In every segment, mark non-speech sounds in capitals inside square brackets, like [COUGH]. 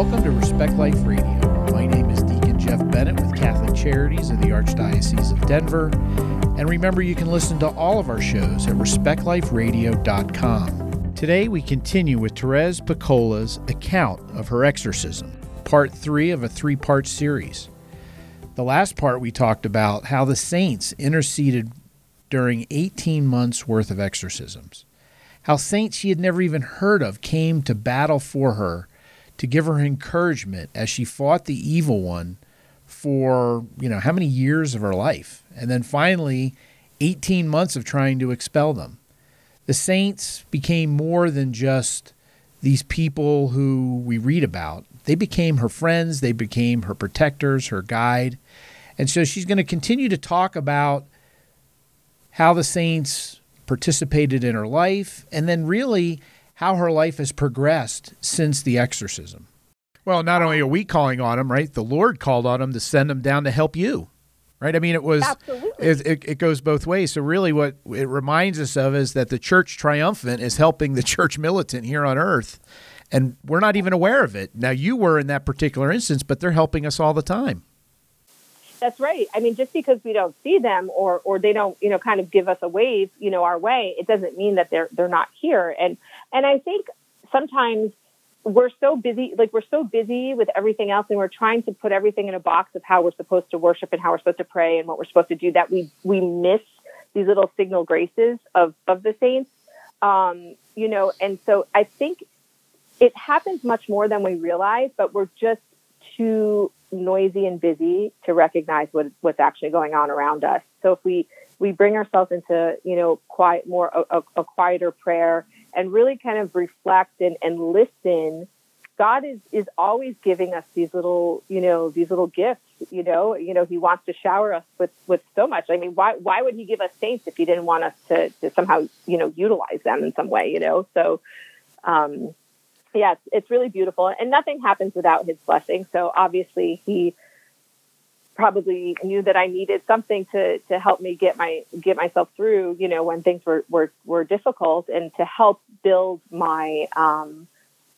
Welcome to Respect Life Radio. My name is Deacon Jeff Bennett with Catholic Charities of the Archdiocese of Denver. And remember, you can listen to all of our shows at respectliferadio.com. Today, we continue with Therese Piccola's account of her exorcism, part three of a three part series. The last part, we talked about how the saints interceded during 18 months worth of exorcisms, how saints she had never even heard of came to battle for her to give her encouragement as she fought the evil one for, you know, how many years of her life. And then finally, 18 months of trying to expel them. The saints became more than just these people who we read about. They became her friends, they became her protectors, her guide. And so she's going to continue to talk about how the saints participated in her life and then really how her life has progressed since the exorcism. Well, not only are we calling on him, right? The Lord called on him to send him down to help you, right? I mean, it was it, it, it, goes both ways. So really, what it reminds us of is that the church triumphant is helping the [LAUGHS] church militant here on earth, and we're not even aware of it. Now, you were in that particular instance, but they're helping us all the time. That's right. I mean, just because we don't see them or or they don't, you know, kind of give us a wave, you know, our way, it doesn't mean that they're they're not here. And and I think sometimes we're so busy, like we're so busy with everything else, and we're trying to put everything in a box of how we're supposed to worship and how we're supposed to pray and what we're supposed to do that we we miss these little signal graces of of the saints. Um, you know, and so I think it happens much more than we realize, but we're just too noisy and busy to recognize what, what's actually going on around us. So if we we bring ourselves into you know quiet more a, a quieter prayer and really kind of reflect and, and listen, God is, is always giving us these little, you know, these little gifts, you know, you know, he wants to shower us with, with so much. I mean, why, why would he give us saints if he didn't want us to, to somehow, you know, utilize them in some way, you know? So, um, yeah, it's, it's really beautiful and nothing happens without his blessing. So obviously he, probably knew that I needed something to to help me get my get myself through, you know, when things were were, were difficult, and to help build my um,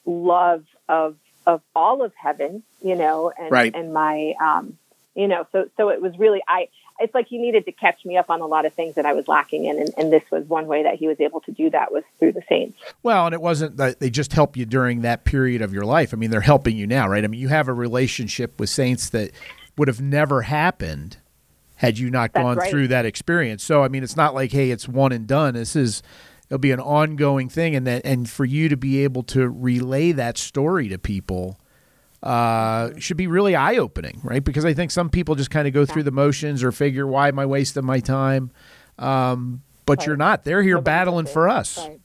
love of of all of heaven, you know, and right. and my um, you know, so so it was really I. It's like he needed to catch me up on a lot of things that I was lacking in, and, and this was one way that he was able to do that was through the saints. Well, and it wasn't that they just help you during that period of your life. I mean, they're helping you now, right? I mean, you have a relationship with saints that would have never happened had you not That's gone right. through that experience. So I mean, it's not like hey, it's one and done. This is it'll be an ongoing thing, and that and for you to be able to relay that story to people. Uh, should be really eye opening, right? Because I think some people just kind of go through the motions or figure, why am I wasting my time? Um, but Right. you're not. They're here Nobody battling for us. Right.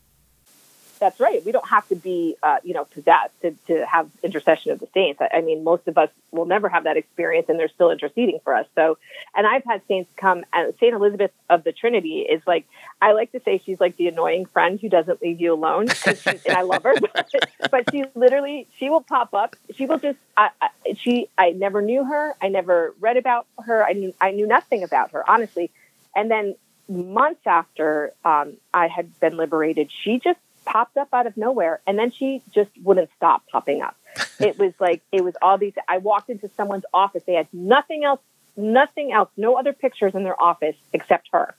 That's right. We don't have to be, uh, you know, possessed to, to have intercession of the saints. I, I mean, most of us will never have that experience, and they're still interceding for us. So, and I've had saints come, and Saint Elizabeth of the Trinity is like, I like to say she's like the annoying friend who doesn't leave you alone, 'cause she, and I love her. [LAUGHS] but she literally, she will pop up. She will just, I, I, she, I never knew her. I never read about her. I knew, I knew nothing about her, honestly. And then months after um, I had been liberated, she just popped up out of nowhere and then she just wouldn't stop popping up. [LAUGHS] it was like it was all these I walked into someone's office. They had nothing else nothing else, no other pictures in their office except her.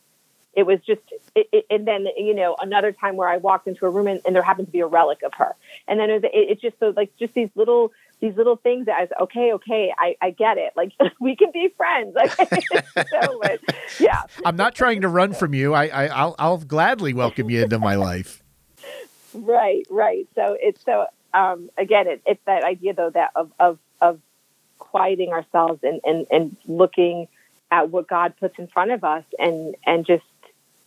It was just it, it, and then you know another time where I walked into a room and, and there happened to be a relic of her. And then it, was, it, it's just so like just these little these little things that I was okay, okay, I, I get it. Like [LAUGHS] we can be friends. Like [LAUGHS] so, but, yeah. I'm not trying to run from you. I, I I'll, I'll gladly welcome you into my life. Right, right. So it's so um, again, it, it's that idea though that of of, of quieting ourselves and, and and looking at what God puts in front of us, and and just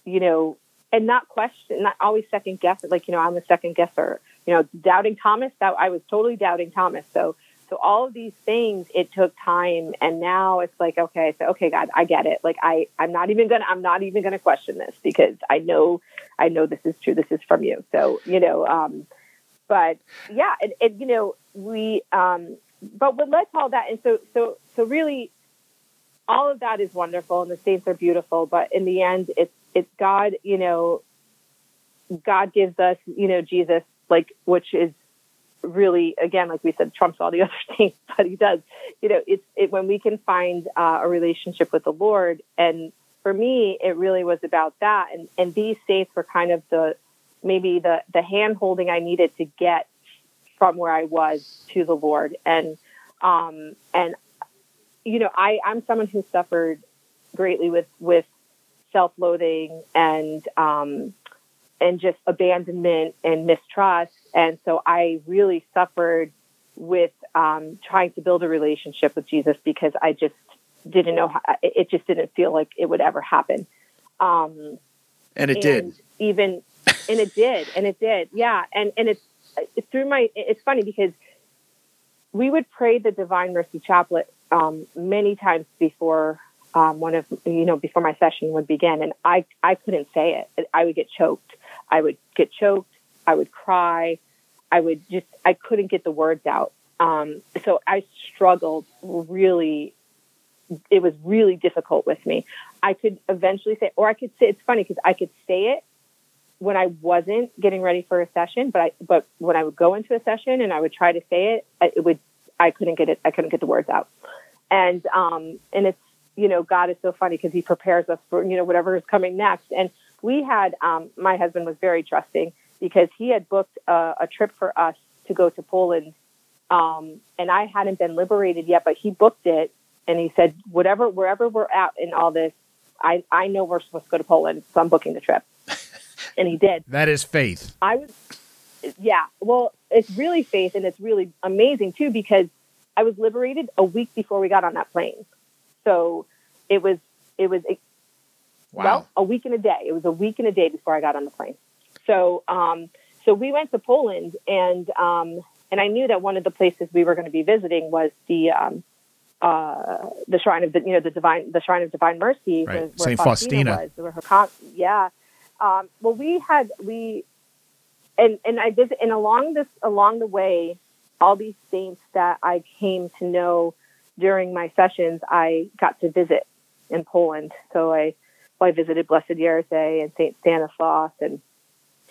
you know, and not question, not always second guess it. Like you know, I'm a second guesser. You know, doubting Thomas. That I was totally doubting Thomas. So so all of these things, it took time, and now it's like, okay, so okay, God, I get it. Like I, I'm not even gonna, I'm not even gonna question this because I know, I know this is true. This is from you. So you know, um, but yeah, and, and you know, we, um, but what led to all that, and so, so, so really, all of that is wonderful, and the saints are beautiful. But in the end, it's it's God. You know, God gives us, you know, Jesus, like which is really, again, like we said, trumps all the [LAUGHS] other things, but he does. You know, it's it, when we can find uh, a relationship with the Lord, and for me, it really was about that. And and these states were kind of the maybe the the hand holding I needed to get from where I was to the Lord, and um, and you know, I I'm someone who suffered greatly with with self loathing and um, and just abandonment and mistrust. And so I really suffered with um, trying to build a relationship with Jesus because I just didn't know how, it just didn't feel like it would ever happen. Um, and it and did. Even and it did, and it did, yeah. And and it's, it's through my. It's funny because we would pray the Divine Mercy Chaplet um, many times before um, one of you know before my session would begin, and I I couldn't say it. I would get choked. I would get choked. I would cry. I would just I couldn't get the words out. Um, so I struggled really. It was really difficult with me. I could eventually say, or I could say it's funny because I could say it when I wasn't getting ready for a session, but I but when I would go into a session and I would try to say it, it would I couldn't get it. I couldn't get the words out. And um, and it's you know, God is so funny because He prepares us for you know whatever is coming next. And we had um, my husband was very trusting because he had booked a, a trip for us to go to Poland, um, and I hadn't been liberated yet, but he booked it, and he said, whatever wherever we're at in all this, I I know we're supposed to go to Poland, so I'm booking the trip, [LAUGHS] and he did. That is faith. I was, yeah. Well, it's really faith, and it's really amazing too because I was liberated a week before we got on that plane. So it was it was wow. well a week and a day. It was a week and a day before I got on the plane. So um, so we went to Poland and um, and I knew that one of the places we were going to be visiting was the um, uh, the shrine of the you know the divine the shrine of divine mercy right. where Saint Faustina, Faustina, was where her con- yeah um, well we had we and and I visit and along this along the way all these saints that I came to know during my sessions, I got to visit in Poland. So I, well, I visited Blessed Jerzy and Saint Stanislaus and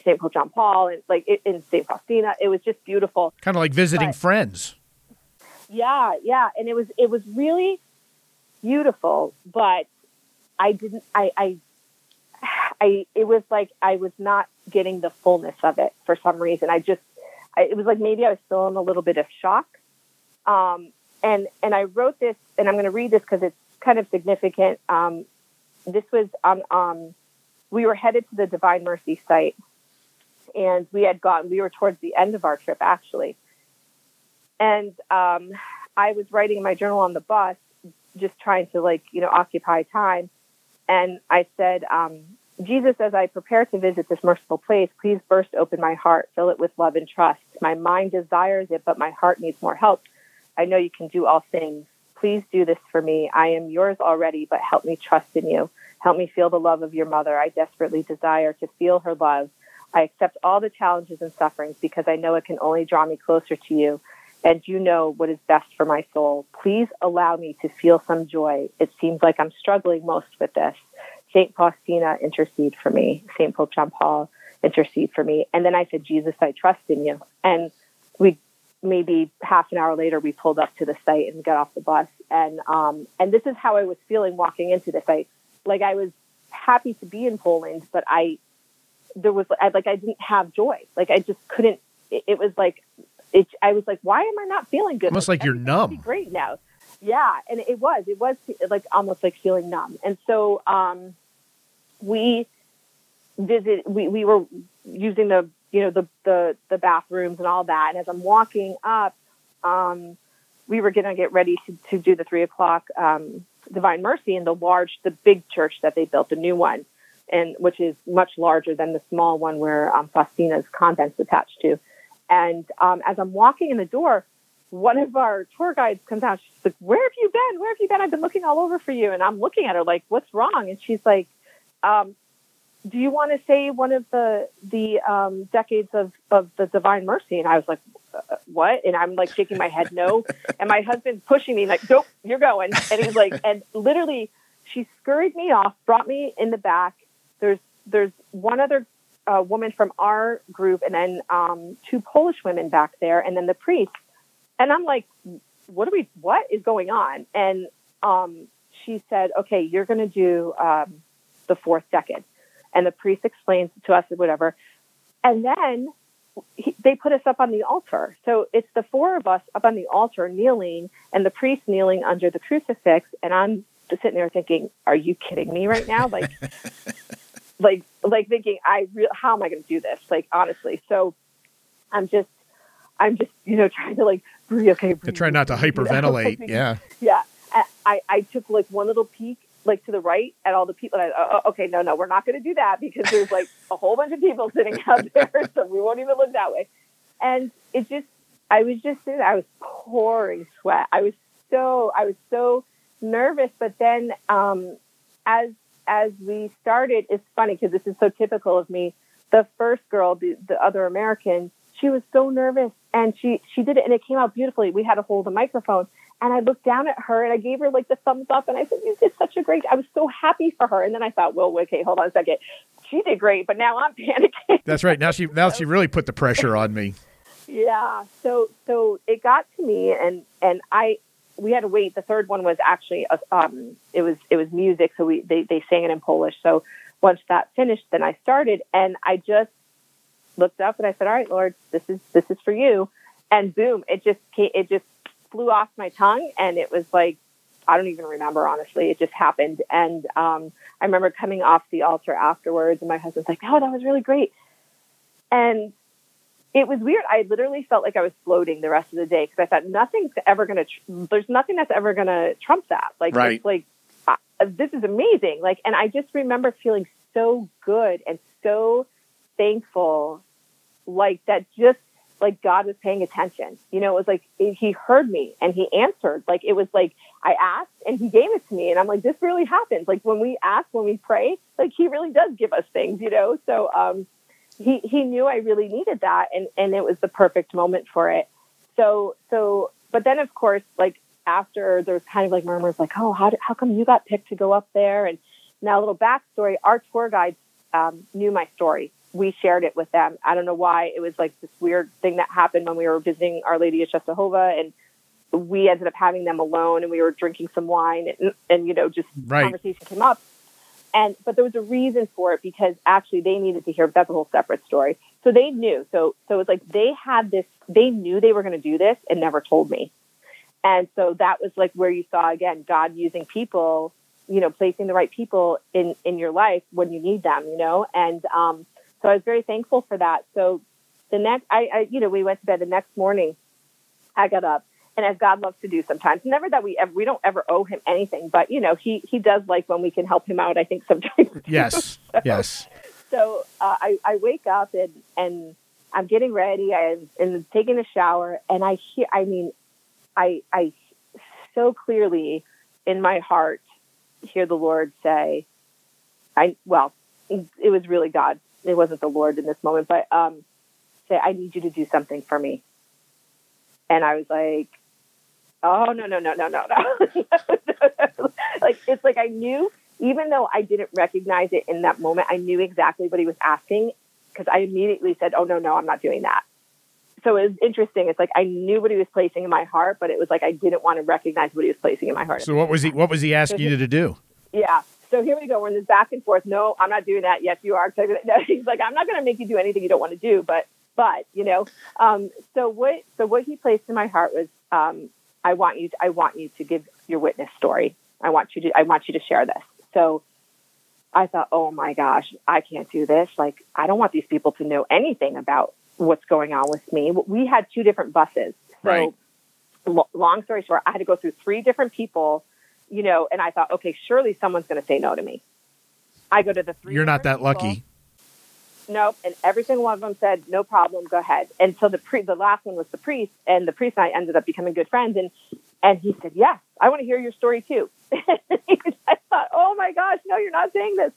Saint Pope John Paul and like in Saint Faustina. It was just beautiful. Kind of like visiting but, friends. Yeah, yeah, and it was it was really beautiful, but I didn't. I, I I it was like I was not getting the fullness of it for some reason. I just I, it was like maybe I was still in a little bit of shock. Um, and and I wrote this, and I'm going to read this because it's kind of significant. Um, this was on. Um, we were headed to the Divine Mercy site, and we had gotten. We were towards the end of our trip, actually, and um, I was writing my journal on the bus, just trying to like you know occupy time, and I said, um, Jesus, as I prepare to visit this merciful place, please burst open my heart, fill it with love and trust. My mind desires it, but my heart needs more help. I know you can do all things. Please do this for me. I am yours already, but help me trust in you. Help me feel the love of your mother. I desperately desire to feel her love. I accept all the challenges and sufferings because I know it can only draw me closer to you, and you know what is best for my soul. Please allow me to feel some joy. It seems like I'm struggling most with this. Saint Faustina, intercede for me. Saint Pope John Paul, intercede for me. And then I said, Jesus, I trust in you. And we maybe half an hour later we pulled up to the site and got off the bus. And um, and this is how I was feeling walking into this. I like I was happy to be in Poland, but I there was I, like I didn't have joy. Like I just couldn't. It, it was like it, I was like, why am I not feeling good? Almost like, like you're numb. Great now. Yeah, and it was. It was like almost like feeling numb. And so um, we visit. We we were using the you know the the the bathrooms and all that. And as I'm walking up, um, we were going to get ready to to do the three o'clock um, Divine Mercy in the large, the big church that they built, the new one, and which is much larger than the small one where um, Faustina's convent's attached to. And um, as I'm walking in the door, one of our tour guides comes out. She's like, "Where have you been? Where have you been? I've been looking all over for you." And I'm looking at her like, "What's wrong?" And she's like, um, "Do you want to say one of the the um, decades of of the Divine Mercy?" And I was like, uh, "What?" And I'm like shaking my head, "No." [LAUGHS] and my husband's pushing me like, "Nope, you're going." And he's like, and literally, she scurried me off, brought me in the back. There's there's one other a woman from our group and then um, two Polish women back there and then the priest. And I'm like, what are we, what is going on? And um, she said, okay, you're going to do um, the fourth decade. And the priest explains to us whatever. And then he, they put us up on the altar. So it's the four of us up on the altar kneeling and the priest kneeling under the crucifix. And I'm just sitting there thinking, are you kidding me right now? Like, [LAUGHS] like, like thinking, I real, how am I going to do this? Like, honestly. So I'm just, I'm just, you know, trying to like breathe. Okay. Breathe, to try not to hyperventilate. You [LAUGHS] know? yeah. Yeah. I, I took like one little peek like to the right at all the people. I, oh, okay, no, no, we're not going to do that because there's like a whole bunch of people sitting [LAUGHS] out there, so we won't even look that way. And it just, I was just sitting, I was pouring sweat. I was so, I was so nervous. But then, um, as as we started, it's funny because this is so typical of me. The first girl, the, the other American, she was so nervous and she she did it and it came out beautifully. We had to hold the microphone and I looked down at her and I gave her like the thumbs up and I said, You did such a great I was so happy for her. And then I thought, Well, okay, hold on a second. She did great, but now I'm [LAUGHS] panicking. That's right. Now she now she really put the pressure on me. Yeah. So so it got to me and and I we had to wait. The third one was actually a, um it was it was music, so we they, they sang it in Polish. So once that finished, then I started and I just looked up and I said, All right, Lord, this is this is for you. And boom, it just came, it just flew off my tongue and it was like I don't even remember honestly. It just happened, and um, I remember coming off the altar afterwards, and my husband's like, "Oh, that was really great," and it was weird. I literally felt like I was floating the rest of the day because I thought nothing's ever going to. Tr- there's nothing that's ever going to trump that. Like, right. like uh, this is amazing. Like, and I just remember feeling so good and so thankful, like that. Just like God was paying attention. You know, it was like he heard me and he answered. Like it was like I asked and he gave it to me. And I'm like, this really happens. Like when we ask, when we pray, like he really does give us things, you know? So, um, he, he knew I really needed that and, and it was the perfect moment for it. So, so, but then of course, like after there was kind of like murmurs like, oh, how, how come you got picked to go up there? And now a little backstory, our tour guide um, knew my story we shared it with them. I don't know why. It was like this weird thing that happened when we were visiting Our Lady of Czestochowa and we ended up having them alone and we were drinking some wine and, and you know, just right. conversation came up. And, but there was a reason for it because actually they needed to hear, that's a whole separate story. So they knew. So, so it was like they had this, they knew they were going to do this and never told me. And so that was like where you saw again, God using people, you know, placing the right people in, in your life when you need them, you know, and, um, so I was very thankful for that. So the next, I, I, you know, we went to bed the next morning. I got up, and as God loves to do sometimes, never that we ever, we don't ever owe him anything, but you know, he he does like when we can help him out. I think sometimes. [LAUGHS] Yes. so, yes. So uh, I I wake up and and I'm getting ready and, and taking a shower, and I hear, I mean, I I so clearly in my heart hear the Lord say, I well, it was really God it wasn't the Lord in this moment, but um, say, I need you to do something for me. And I was like, oh, no, no, no, no, no, no. [LAUGHS] like, it's like I knew, even though I didn't recognize it in that moment, I knew exactly what he was asking because I immediately said, oh, no, no, I'm not doing that. So it was interesting. It's like I knew what he was placing in my heart, but it was like I didn't want to recognize what he was placing in my heart. So what was he? What was he asking you to do? Yeah. So here we go. We're in this back and forth. No, I'm not doing that. Yes, you are. [LAUGHS] No, he's like, I'm not going to make you do anything you don't want to do, but, but, you know, um, so what, so what he placed in my heart was, um, I want you, to, I want you to give your witness story. I want you to, I want you to share this. So I thought, oh my gosh, I can't do this. Like, I don't want these people to know anything about what's going on with me. We had two different buses. So right. long story short, I had to go through three different people you know, and I thought, okay, surely someone's going to say no to me. I go to the three. You're not that people. lucky. Nope. And every single one of them said, no problem, go ahead. And so the pre, the last one was the priest, and the priest and I ended up becoming good friends. And and he said, yes, I want to hear your story too. [LAUGHS] I thought, oh my gosh, no, you're not saying this.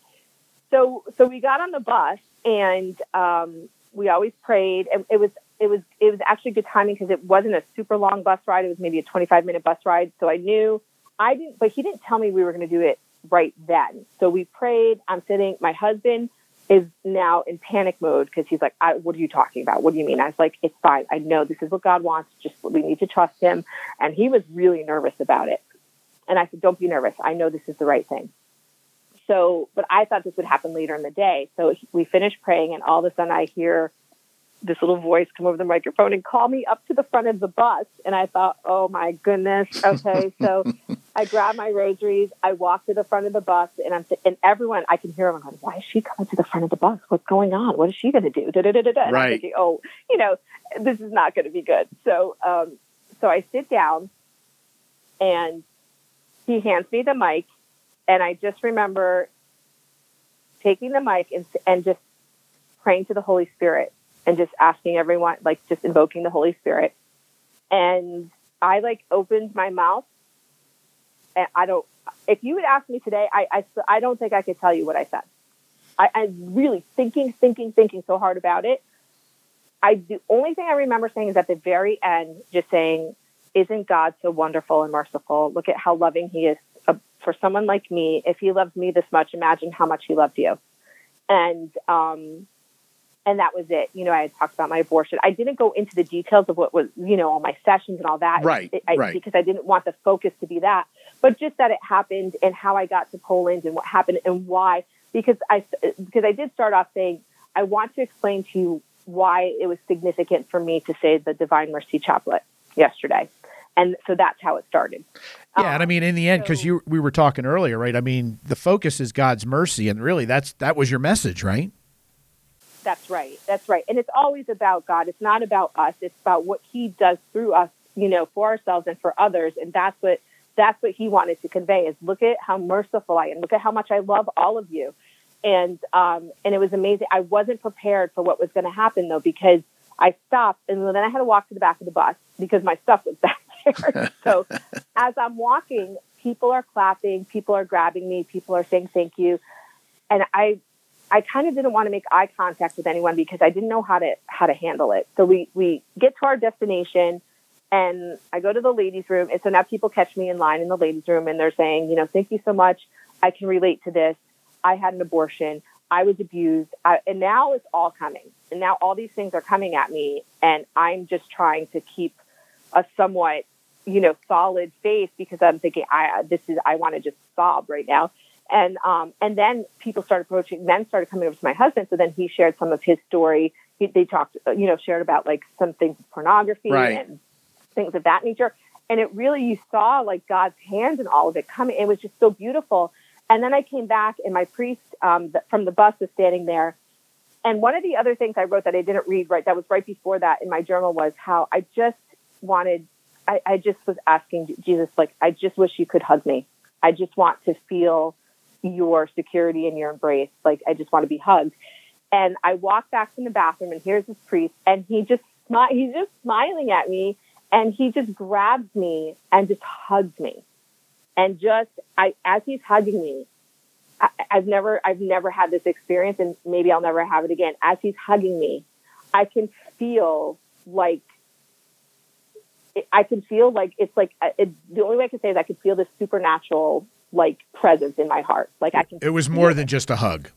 So so we got on the bus, and um, we always prayed, and it was it was it was actually good timing because it wasn't a super long bus ride. It was maybe a 25 minute bus ride. So I knew I didn't, but he didn't tell me we were going to do it right then. So we prayed. I'm sitting, my husband is now in panic mode because he's like, "What are you talking about? What do you mean?" I was like, "It's fine. I know this is what God wants. Just we need to trust Him." And he was really nervous about it. And I said, "Don't be nervous. I know this is the right thing." So, but I thought this would happen later in the day. So we finished praying, and all of a sudden I hear this little voice come over the microphone and call me up to the front of the bus. And I thought, oh my goodness. Okay. So [LAUGHS] I grab my rosaries. I walk to the front of the bus and I'm, and everyone, I can hear them going, why is she coming to the front of the bus? What's going on? What is she going to do? Da, da, da, da, da. Right. Thinking, oh, you know, this is not going to be good. So, um, so I sit down and he hands me the mic and I just remember taking the mic and, and just praying to the Holy Spirit and just asking everyone, like just invoking the Holy Spirit. And I like opened my mouth. I don't, if you would ask me today, I, I, I don't think I could tell you what I said. I, I'm really thinking, thinking, thinking so hard about it. I, the only thing I remember saying is at the very end, just saying, isn't God so wonderful and merciful? Look at how loving he is uh, for someone like me. If he loves me this much, imagine how much he loved you. And, um, and that was it. You know, I had talked about my abortion. I didn't go into the details of what was, you know, all my sessions and all that, right? I, right. Because I didn't want the focus to be that, but just that it happened and how I got to Poland and what happened and why. Because I, because I did start off saying, I want to explain to you why it was significant for me to say the Divine Mercy Chaplet yesterday, and so that's how it started. Yeah, um, and I mean, in the end, because so, you we were talking earlier, right? I mean, the focus is God's mercy, and really, that's that was your message, right? That's right. That's right. And it's always about God. It's not about us. It's about what He does through us, you know, for ourselves and for others. And that's what that's what He wanted to convey is look at how merciful I am. Look at how much I love all of you. And um, and it was amazing. I wasn't prepared for what was going to happen though because I stopped and then I had to walk to the back of the bus because my stuff was [LAUGHS] back there. so [LAUGHS] as I'm walking, people are clapping, people are grabbing me, people are saying thank you. And I I kind of didn't want to make eye contact with anyone because I didn't know how to how to handle it. So we we get to our destination and I go to the ladies' room. And so now people catch me in line in the ladies' room and they're saying, you know, thank you so much. I can relate to this. I had an abortion. I was abused. I, and now it's all coming. And now all these things are coming at me. And I'm just trying to keep a somewhat, you know, solid face because I'm thinking, I, this is, I want to just sob right now. And um, and then people started approaching, men started coming over to my husband. So then he shared some of his story. He, they talked, uh, you know, shared about like some things pornography right. and things of that nature. And it really, you saw like God's hand in all of it coming. It was just so beautiful. And then I came back, and my priest um, the, from the bus was standing there. And one of the other things I wrote that I didn't read right, that was right before that in my journal was how I just wanted, I, I just was asking Jesus, like, I just wish you could hug me. I just want to feel your security and your embrace. Like, I just want to be hugged. And I walk back from the bathroom, and here's this priest, and he just smi- he's just smiling at me, and he just grabs me and just hugs me, and just I as he's hugging me, I, I've never I've never had this experience, and maybe I'll never have it again. As he's hugging me, I can feel like I can feel like it's like uh, it, the only way I can say is I can feel this supernatural like presence in my heart. Like I can. It was more than just a hug.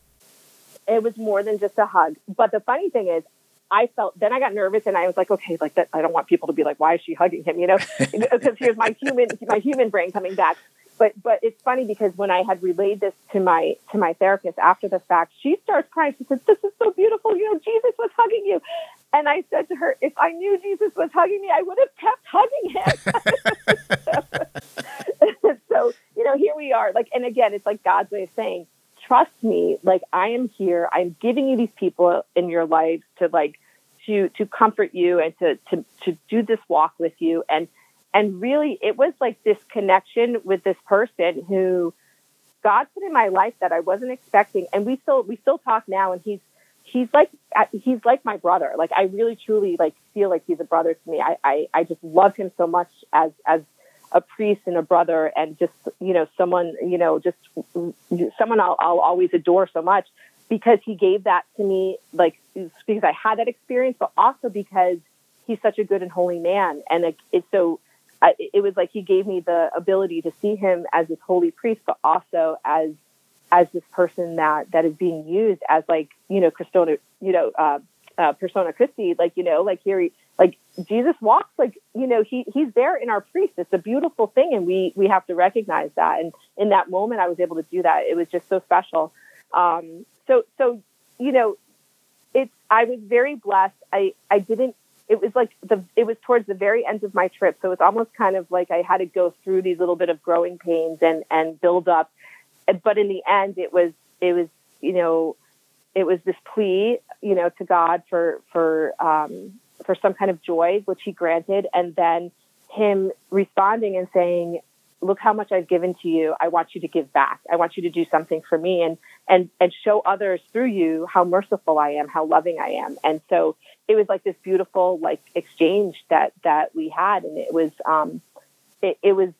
It was more than just a hug. But the funny thing is, I felt then I got nervous and I was like, okay, like that. I don't want people to be like, why is she hugging him? You know, [LAUGHS] because uh, here's my human my human brain coming back. But but it's funny because when I had relayed this to my to my therapist after the fact, she starts crying. She says, "This is so beautiful. You know, Jesus was hugging you." And I said to her, "If I knew Jesus was hugging me, I would have kept hugging him." [LAUGHS] so know, here we are. Like, and again, it's like God's way of saying, trust me. Like, I am here. I'm giving you these people in your life to like, to, to comfort you and to, to, to do this walk with you. And, and really it was like this connection with this person who God put in my life that I wasn't expecting. And we still, we still talk now and he's, he's like, he's like my brother. Like, I really truly like feel like he's a brother to me. I, I, I just love him so much as, as a priest and a brother and just you know someone you know just someone I'll, I'll always adore so much because he gave that to me like because I had that experience but also because he's such a good and holy man. And it, it's so I, it was like he gave me the ability to see him as this holy priest but also as as this person that that is being used as like you know Christona, you know, uh, uh, persona Christi, like you know, like here, like Jesus walks, like you know, he he's there in our priest. It's a beautiful thing, and we we have to recognize that. And in that moment, I was able to do that. It was just so special. Um, so so you know, it's I was very blessed. I I didn't. It was like the it was towards the very end of my trip, so it's almost kind of like I had to go through these little bit of growing pains and and build up but in the end, it was it was you know it was this plea you know to God for for um, for some kind of joy, which He granted, and then Him responding and saying, "Look how much I've given to you. I want you to give back. I want you to do something for me, and and and show others through you how merciful I am, how loving I am." And so it was like this beautiful like exchange that that we had, and it was um, it, it was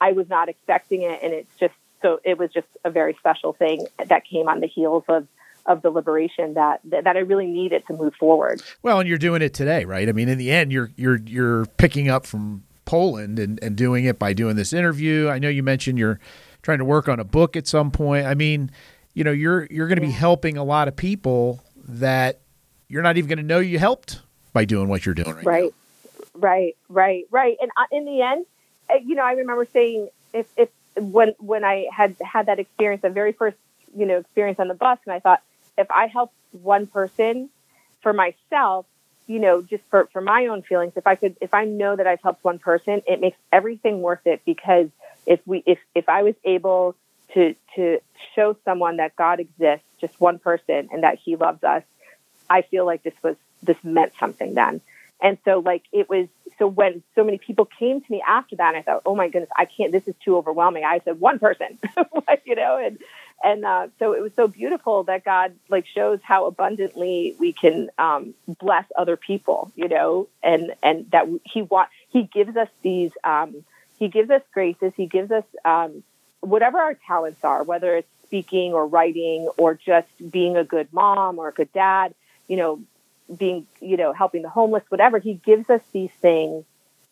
I was not expecting it, and it's just so it was just a very special thing that came on the heels of of the liberation that that I really needed to move forward. Well, and you're doing it today, right? I mean, in the end, you're you're you're picking up from Poland and, and doing it by doing this interview. I know you mentioned you're trying to work on a book at some point. I mean, you know, you're you're going to yeah. be helping a lot of people that you're not even going to know you helped by doing what you're doing right. Right, now. right, right, right. And uh, in the end, uh, you know, I remember saying if if when when I had had that experience, the very first you know experience on the bus, and I thought if I help one person for myself, you know, just for for my own feelings, if I could, if I know that I've helped one person, it makes everything worth it because if we if if I was able to to show someone that God exists, just one person, and that He loves us, I feel like this was this meant something then. And so like it was so when so many people came to me after that, I thought, oh my goodness, I can't. This is too overwhelming. I said one person, [LAUGHS] you know, and and uh, so it was so beautiful that God like shows how abundantly we can um, bless other people, you know, and and that He want He gives us these um, He gives us graces. He gives us um, whatever our talents are, whether it's speaking or writing or just being a good mom or a good dad, you know, being, you know, helping the homeless, whatever. He gives us these things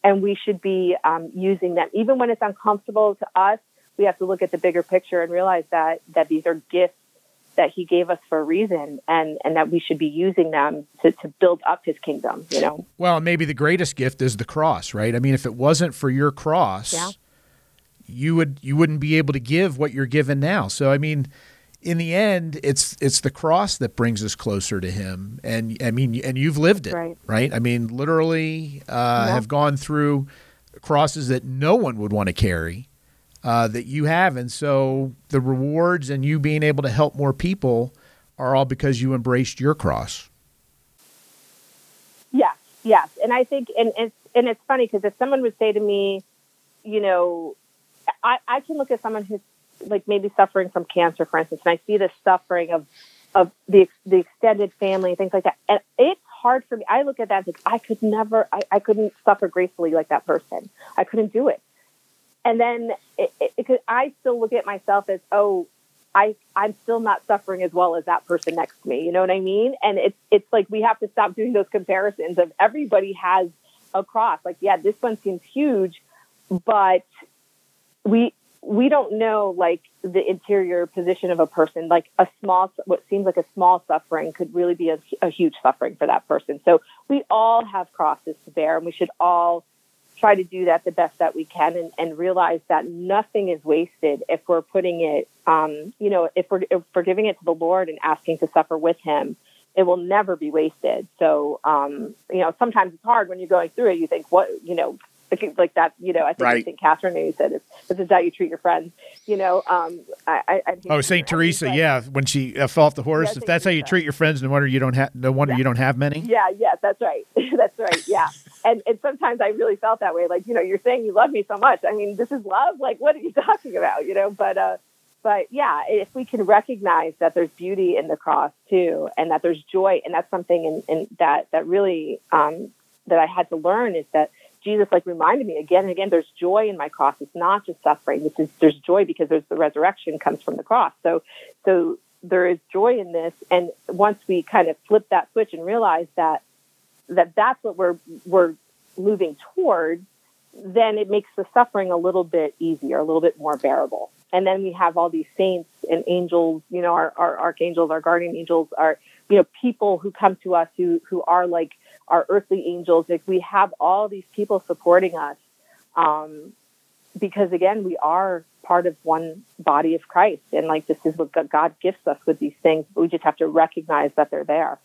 and we should be um, using them. Even when it's uncomfortable to us, we have to look at the bigger picture and realize that, that these are gifts that he gave us for a reason and, and that we should be using them to, to build up his kingdom, you know? Well, maybe the greatest gift is the cross, right? I mean, if it wasn't for your cross, yeah. you would, you wouldn't be able to give what you're given now. So, I mean, in the end, it's it's the cross that brings us closer to Him. And I mean, and you've lived it, right? right? I mean, literally, uh, yeah. have gone through crosses that no one would want to carry. Uh, that you have, and so the rewards and you being able to help more people are all because you embraced your cross. Yes, yes, and I think, and it's and it's funny because if someone would say to me, you know, I, I can look at someone who's like maybe suffering from cancer, for instance, and I see the suffering of of the the extended family, things like that, and it's hard for me. I look at that and think, I could never, I, I couldn't suffer gracefully like that person. I couldn't do it. And then it, it, it, I still look at myself as, oh, I I'm still not suffering as well as that person next to me. You know what I mean? And it's it's like we have to stop doing those comparisons of everybody has a cross. Like, yeah, this one seems huge, but we we don't know like the interior position of a person like a small what seems like a small suffering could really be a, a, huge suffering for that person so we all have crosses to bear and we should all try to do that the best that we can and, and realize that nothing is wasted if we're putting it um, you know if we're, if we're giving it to the lord and asking to suffer with him it will never be wasted. So um, you know sometimes it's hard when you're going through it. You think what you know like that, you know, I think, right. Think Catherine you said this is how you treat your friends, you know, um, I, I oh, St. Teresa. Yeah. When she uh, fell off the horse, yeah, if that's Teresa. how you treat your friends, no wonder you don't have, no wonder yeah. you don't have many. Yeah. Yeah. That's right. [LAUGHS] that's right. Yeah. and, and sometimes I really felt that way. Like, you know, you're saying you love me so much. I mean, this is love. Like, what are you [LAUGHS] talking about? You know, but, uh, but yeah, if we can recognize that there's beauty in the cross too, and that there's joy, and that's something in, in that that really um, that I had to learn is that Jesus like reminded me again and again, there's joy in my cross. It's not just suffering. This is there's joy because there's the resurrection comes from the cross. So so there is joy in this. And once we kind of flip that switch and realize that that that's what we're we're moving toward, then it makes the suffering a little bit easier, a little bit more bearable. and then we have all these saints and angels, you know, our, our archangels, our guardian angels, our, you know, people who come to us who, who are like our earthly angels. Like we have all these people supporting us. Um, because again, we are part of one body of Christ. And like this is what God gifts us with these things. We just have to recognize that they're there.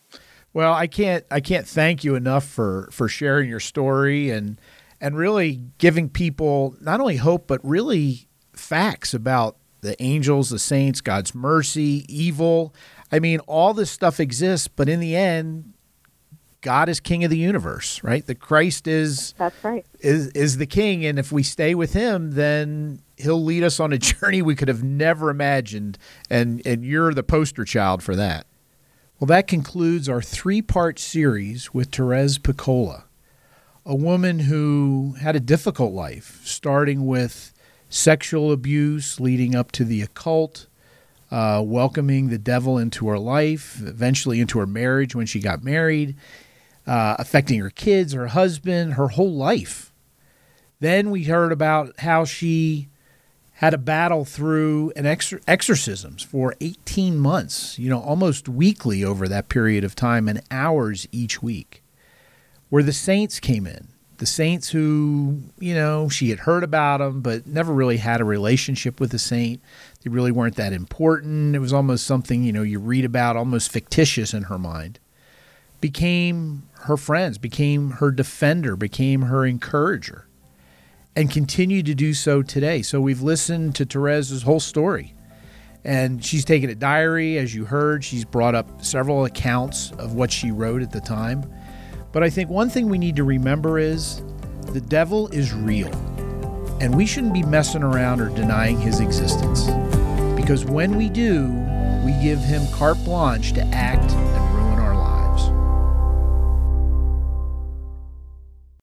Well, I can't I can't thank you enough for for sharing your story and and really giving people not only hope but really facts about the angels, the saints, God's mercy, evil. I mean, all this stuff exists, but in the end, God is king of the universe, right? The Christ is That's right. is is the king and if we stay with him, then he'll lead us on a [LAUGHS] journey we could have never imagined and and you're the poster child for that. Well, that concludes our three-part series with Therese Piccola, a woman who had a difficult life, starting with sexual abuse leading up to the occult, uh, welcoming the devil into her life, eventually into her marriage when she got married, uh, affecting her kids, her husband, her whole life. Then we heard about how she had a battle through an exor- exorcisms for 18 months, you know, almost weekly over that period of time and hours each week, where the saints came in the saints who, you know, she had heard about them, but never really had a relationship with the saint. They really weren't that important. It was almost something, you know, you read about, almost fictitious in her mind. Became her friends, became her defender, became her encourager, and continue to do so today. So we've listened to Therese's whole story. And she's taken a diary, as you heard. She's brought up several accounts of what she wrote at the time but I think one thing we need to remember is the devil is real, and we shouldn't be messing around or denying his existence. Because when we do, we give him carte blanche to act